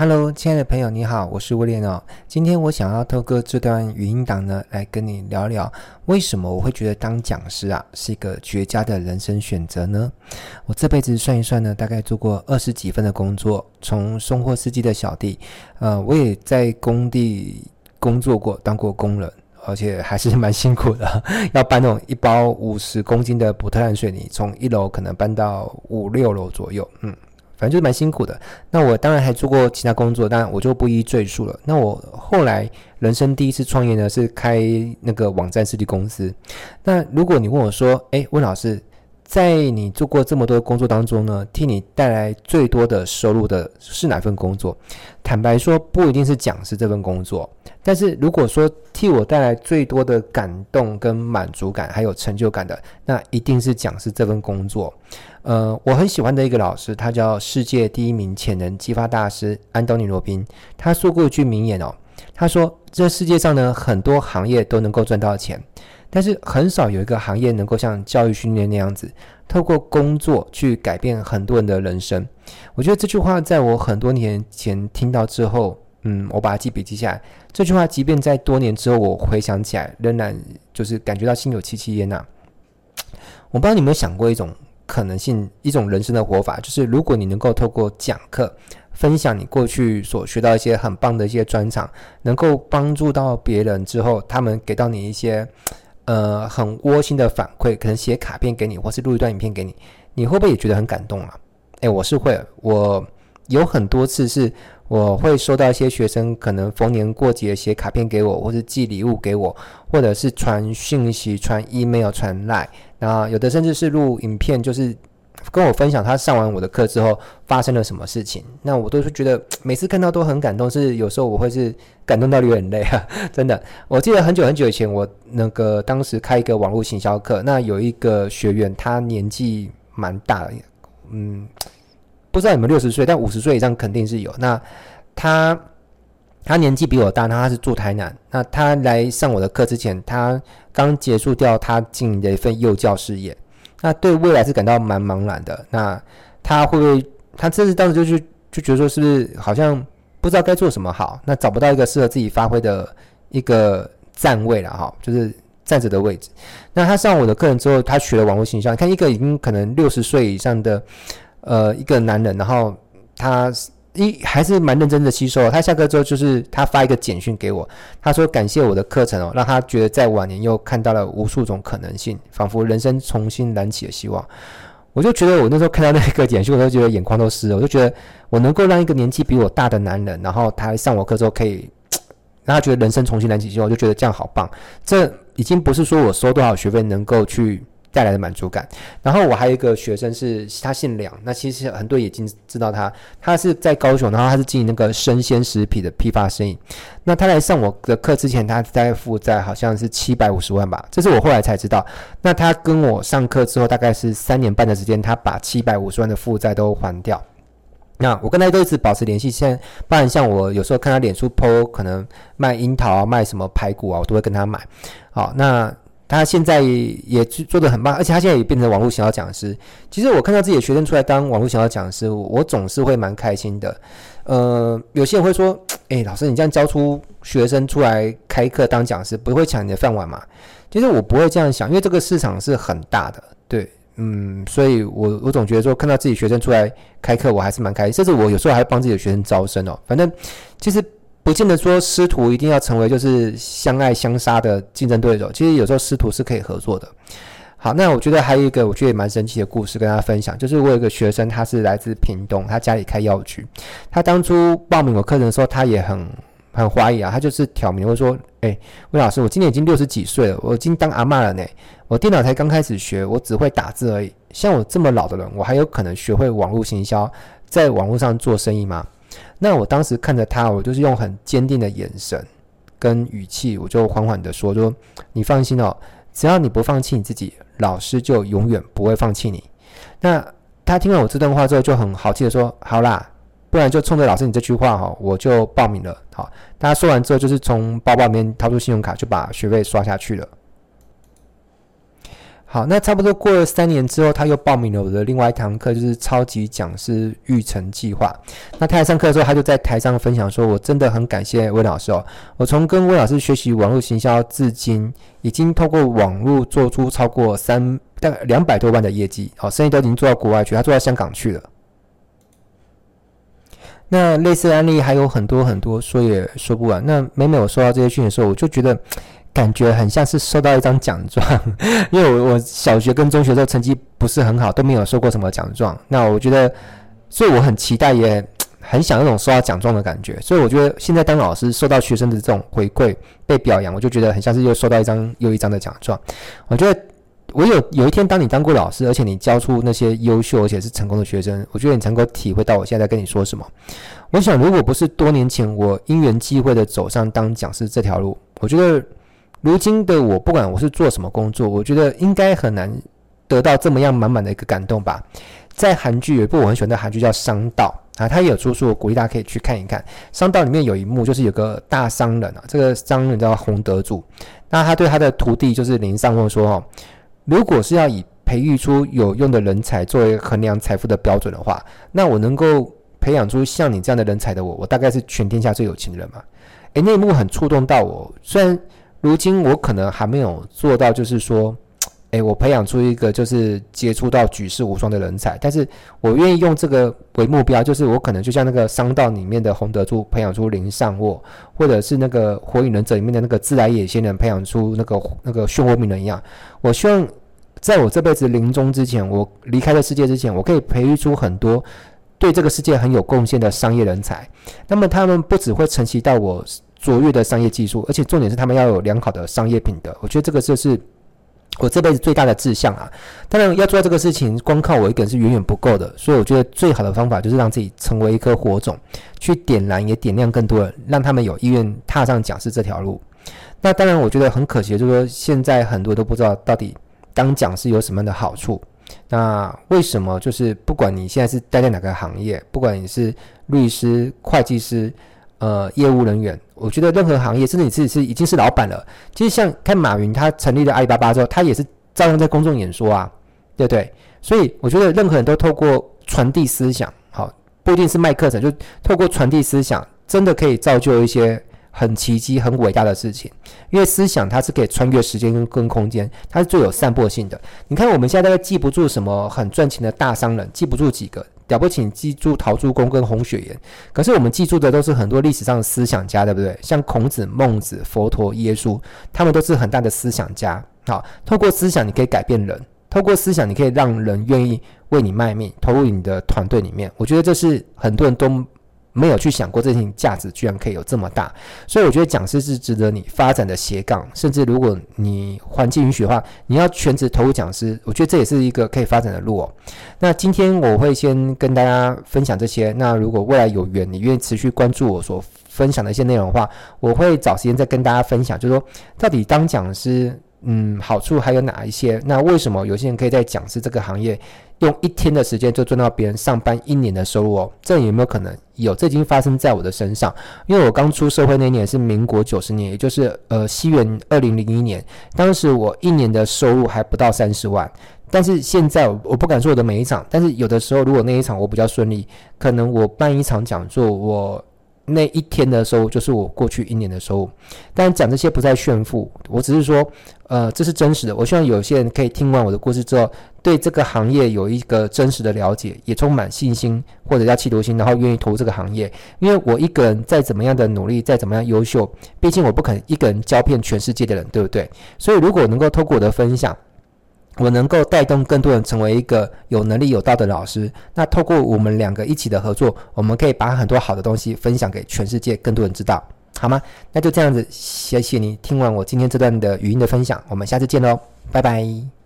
Hello，亲爱的朋友，你好，我是威廉哦。今天我想要透过这段语音档呢，来跟你聊聊，为什么我会觉得当讲师啊是一个绝佳的人生选择呢？我这辈子算一算呢，大概做过二十几份的工作，从送货司机的小弟，呃，我也在工地工作过，当过工人，而且还是蛮辛苦的，要搬那种一包五十公斤的宝特兰水泥，从一楼可能搬到五六楼左右，嗯。反正就是蛮辛苦的。那我当然还做过其他工作，但我就不一一赘述了。那我后来人生第一次创业呢，是开那个网站设计公司。那如果你问我说，诶，温老师，在你做过这么多工作当中呢，替你带来最多的收入的是哪份工作？坦白说，不一定是讲师这份工作。但是如果说替我带来最多的感动跟满足感，还有成就感的，那一定是讲师这份工作。呃，我很喜欢的一个老师，他叫世界第一名潜能激发大师安东尼罗宾。他说过一句名言哦，他说：“这世界上呢，很多行业都能够赚到钱，但是很少有一个行业能够像教育训练那样子，透过工作去改变很多人的人生。”我觉得这句话在我很多年前听到之后，嗯，我把它记笔记下来。这句话即便在多年之后，我回想起来，仍然就是感觉到心有戚戚焉呐。我不知道你有没有想过一种。可能性，一种人生的活法，就是如果你能够透过讲课分享你过去所学到一些很棒的一些专长，能够帮助到别人之后，他们给到你一些呃很窝心的反馈，可能写卡片给你，或是录一段影片给你，你会不会也觉得很感动啊？诶，我是会，我有很多次是我会收到一些学生可能逢年过节写卡片给我，或是寄礼物给我，或者是传讯息、传 email、传 line。啊，有的甚至是录影片，就是跟我分享他上完我的课之后发生了什么事情。那我都是觉得 每次看到都很感动，是有时候我会是感动到流眼泪啊，真的。我记得很久很久以前，我那个当时开一个网络行销课，那有一个学员，他年纪蛮大的，嗯，不知道你们六十岁，但五十岁以上肯定是有。那他。他年纪比我大，那他是住台南。那他来上我的课之前，他刚结束掉他经营的一份幼教事业，那对未来是感到蛮茫然的。那他会不会？他这是当时就去就觉得说，是不是好像不知道该做什么好？那找不到一个适合自己发挥的一个站位了哈，就是站着的位置。那他上我的课程之后，他学了网络形象。看一个已经可能六十岁以上的呃一个男人，然后他。一还是蛮认真的吸收。他下课之后，就是他发一个简讯给我，他说感谢我的课程哦，让他觉得在晚年又看到了无数种可能性，仿佛人生重新燃起了希望。我就觉得我那时候看到那个简讯，我都觉得眼眶都湿了。我就觉得我能够让一个年纪比我大的男人，然后他上我课之后可以 让他觉得人生重新燃起希望，我就觉得这样好棒。这已经不是说我收多少学费能够去。带来的满足感。然后我还有一个学生是，他姓梁，那其实很多已经知道他，他是在高雄，然后他是经营那个生鲜食品的批发生意。那他来上我的课之前，他在负债好像是七百五十万吧，这是我后来才知道。那他跟我上课之后，大概是三年半的时间，他把七百五十万的负债都还掉。那我跟他都一直保持联系，现在不然像我有时候看他脸书 po，可能卖樱桃啊，卖什么排骨啊，我都会跟他买。好，那。他现在也做得很棒，而且他现在也变成网络行销讲师。其实我看到自己的学生出来当网络行销讲师，我总是会蛮开心的。呃，有些人会说：“诶，老师，你这样教出学生出来开课当讲师，不会抢你的饭碗吗？”其实我不会这样想，因为这个市场是很大的。对，嗯，所以我我总觉得说，看到自己学生出来开课，我还是蛮开心。甚至我有时候还帮自己的学生招生哦。反正其实。不见得说师徒一定要成为就是相爱相杀的竞争对手，其实有时候师徒是可以合作的。好，那我觉得还有一个我觉得也蛮神奇的故事跟大家分享，就是我有一个学生，他是来自屏东，他家里开药局，他当初报名我课程的时候，他也很很怀疑啊，他就是挑明会说，哎，魏老师，我今年已经六十几岁了，我已经当阿嬷了呢，我电脑才刚开始学，我只会打字而已，像我这么老的人，我还有可能学会网络行销，在网络上做生意吗？那我当时看着他，我就是用很坚定的眼神跟语气，我就缓缓地说：“说你放心哦，只要你不放弃你自己，老师就永远不会放弃你。”那他听完我这段话之后，就很好气地说：“好啦，不然就冲着老师你这句话哈，我就报名了。”好，他说完之后，就是从包包里面掏出信用卡，就把学费刷下去了。好，那差不多过了三年之后，他又报名了我的另外一堂课，就是超级讲师育成计划。那他来上课的时候，他就在台上分享说：“我真的很感谢魏老师哦，我从跟魏老师学习网络行销至今，已经透过网络做出超过三大概两百多万的业绩，好，生意都已经做到国外去，他做到香港去了。那类似的案例还有很多很多，说也说不完。那每每我收到这些讯的时候，我就觉得。”感觉很像是收到一张奖状，因为我我小学跟中学的时候成绩不是很好，都没有收过什么奖状。那我觉得，所以我很期待，也很想那种收到奖状的感觉。所以我觉得现在当老师，收到学生的这种回馈、被表扬，我就觉得很像是又收到一张又一张的奖状。我觉得，我有有一天当你当过老师，而且你教出那些优秀而且是成功的学生，我觉得你才能够体会到我现在在跟你说什么。我想，如果不是多年前我因缘际会的走上当讲师这条路，我觉得。如今的我，不管我是做什么工作，我觉得应该很难得到这么样满满的一个感动吧。在韩剧有一部我很喜欢的韩剧叫《商道》啊，他也有出书，我鼓励大家可以去看一看。《商道》里面有一幕就是有个大商人啊，这个商人叫洪德柱，那他对他的徒弟就是林尚问说：“哦，如果是要以培育出有用的人才作为衡量财富的标准的话，那我能够培养出像你这样的人才的我，我大概是全天下最有钱的人嘛？”诶，那幕很触动到我，虽然。如今我可能还没有做到，就是说，诶，我培养出一个就是接触到举世无双的人才，但是我愿意用这个为目标，就是我可能就像那个商道里面的洪德柱培养出林尚沃，或者是那个火影忍者里面的那个自来也仙人培养出那个那个漩涡鸣人一样。我希望在我这辈子临终之前，我离开这世界之前，我可以培育出很多对这个世界很有贡献的商业人才。那么他们不只会承袭到我。卓越的商业技术，而且重点是他们要有良好的商业品德。我觉得这个就是我这辈子最大的志向啊！当然，要做这个事情，光靠我一个人是远远不够的。所以，我觉得最好的方法就是让自己成为一颗火种，去点燃也点亮更多人，让他们有意愿踏上讲师这条路。那当然，我觉得很可惜就是说，现在很多都不知道到底当讲师有什么样的好处。那为什么就是不管你现在是待在哪个行业，不管你是律师、会计师。呃，业务人员，我觉得任何行业，甚至你自己是已经是老板了，其实像看马云，他成立了阿里巴巴之后，他也是照样在公众演说啊，对不对？所以我觉得任何人都透过传递思想，好，不一定是卖课程，就透过传递思想，真的可以造就一些很奇迹、很伟大的事情。因为思想它是可以穿越时间跟跟空间，它是最有散播性的。你看我们现在大概记不住什么很赚钱的大商人，记不住几个。了不起，记住陶朱公跟洪雪岩，可是我们记住的都是很多历史上的思想家，对不对？像孔子、孟子、佛陀、耶稣，他们都是很大的思想家。好，透过思想你可以改变人，透过思想你可以让人愿意为你卖命，投入你的团队里面。我觉得这是很多人都。没有去想过这件价值居然可以有这么大，所以我觉得讲师是值得你发展的斜杠，甚至如果你环境允许的话，你要全职投入讲师，我觉得这也是一个可以发展的路哦。那今天我会先跟大家分享这些，那如果未来有缘，你愿意持续关注我所分享的一些内容的话，我会找时间再跟大家分享，就是说到底当讲师，嗯，好处还有哪一些？那为什么有些人可以在讲师这个行业？用一天的时间就赚到别人上班一年的收入哦，这有没有可能？有，这已经发生在我的身上。因为我刚出社会那年是民国九十年，也就是呃西元二零零一年，当时我一年的收入还不到三十万。但是现在我不敢说我的每一场，但是有的时候如果那一场我比较顺利，可能我办一场讲座，我。那一天的收入就是我过去一年的收入，但讲这些不再炫富，我只是说，呃，这是真实的。我希望有些人可以听完我的故事之后，对这个行业有一个真实的了解，也充满信心或者叫企图心，然后愿意投入这个行业。因为我一个人再怎么样的努力，再怎么样优秀，毕竟我不肯一个人教遍全世界的人，对不对？所以如果能够透过我的分享，我能够带动更多人成为一个有能力、有道德的老师。那透过我们两个一起的合作，我们可以把很多好的东西分享给全世界更多人知道，好吗？那就这样子，谢谢你听完我今天这段的语音的分享，我们下次见喽，拜拜。